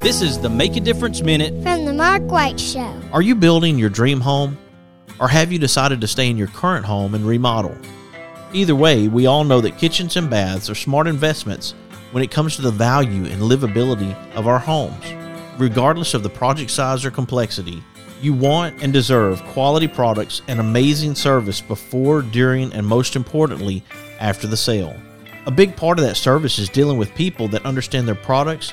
This is the Make a Difference Minute from the Mark White Show. Are you building your dream home? Or have you decided to stay in your current home and remodel? Either way, we all know that kitchens and baths are smart investments when it comes to the value and livability of our homes. Regardless of the project size or complexity, you want and deserve quality products and amazing service before, during, and most importantly, after the sale. A big part of that service is dealing with people that understand their products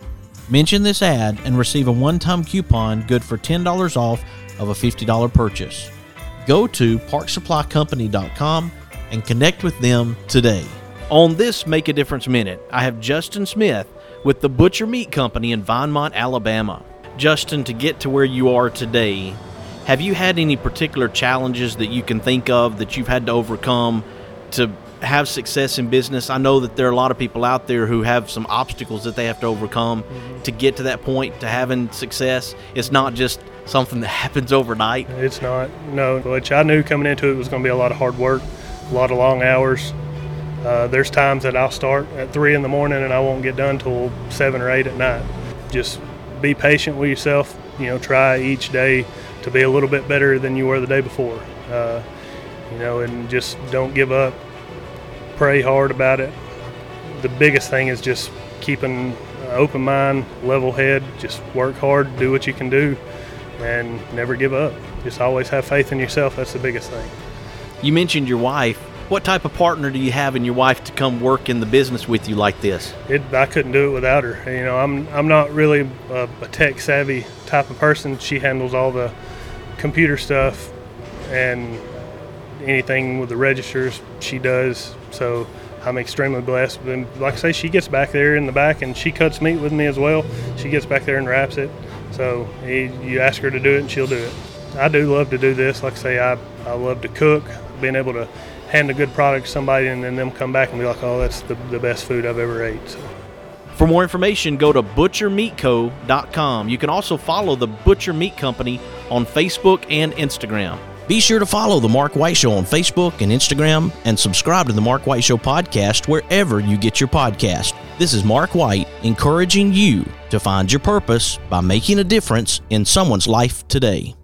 Mention this ad and receive a one time coupon good for $10 off of a $50 purchase. Go to parksupplycompany.com and connect with them today. On this Make a Difference Minute, I have Justin Smith with the Butcher Meat Company in Vinemont, Alabama. Justin, to get to where you are today, have you had any particular challenges that you can think of that you've had to overcome to have success in business. I know that there are a lot of people out there who have some obstacles that they have to overcome mm-hmm. to get to that point to having success. It's not just something that happens overnight. It's not. No, which I knew coming into it was going to be a lot of hard work, a lot of long hours. Uh, there's times that I'll start at three in the morning and I won't get done till seven or eight at night. Just be patient with yourself. You know, try each day to be a little bit better than you were the day before. Uh, you know, and just don't give up pray hard about it. The biggest thing is just keeping an open mind, level head, just work hard, do what you can do, and never give up. Just always have faith in yourself. That's the biggest thing. You mentioned your wife. What type of partner do you have in your wife to come work in the business with you like this? It, I couldn't do it without her. You know, I'm I'm not really a, a tech savvy type of person. She handles all the computer stuff and anything with the registers she does so I'm extremely blessed. And like I say, she gets back there in the back and she cuts meat with me as well. She gets back there and wraps it. So you ask her to do it and she'll do it. I do love to do this. Like I say, I, I love to cook, being able to hand a good product to somebody and then them come back and be like, oh, that's the, the best food I've ever ate. So. For more information, go to butchermeatco.com. You can also follow the Butcher Meat Company on Facebook and Instagram. Be sure to follow The Mark White Show on Facebook and Instagram and subscribe to The Mark White Show podcast wherever you get your podcast. This is Mark White encouraging you to find your purpose by making a difference in someone's life today.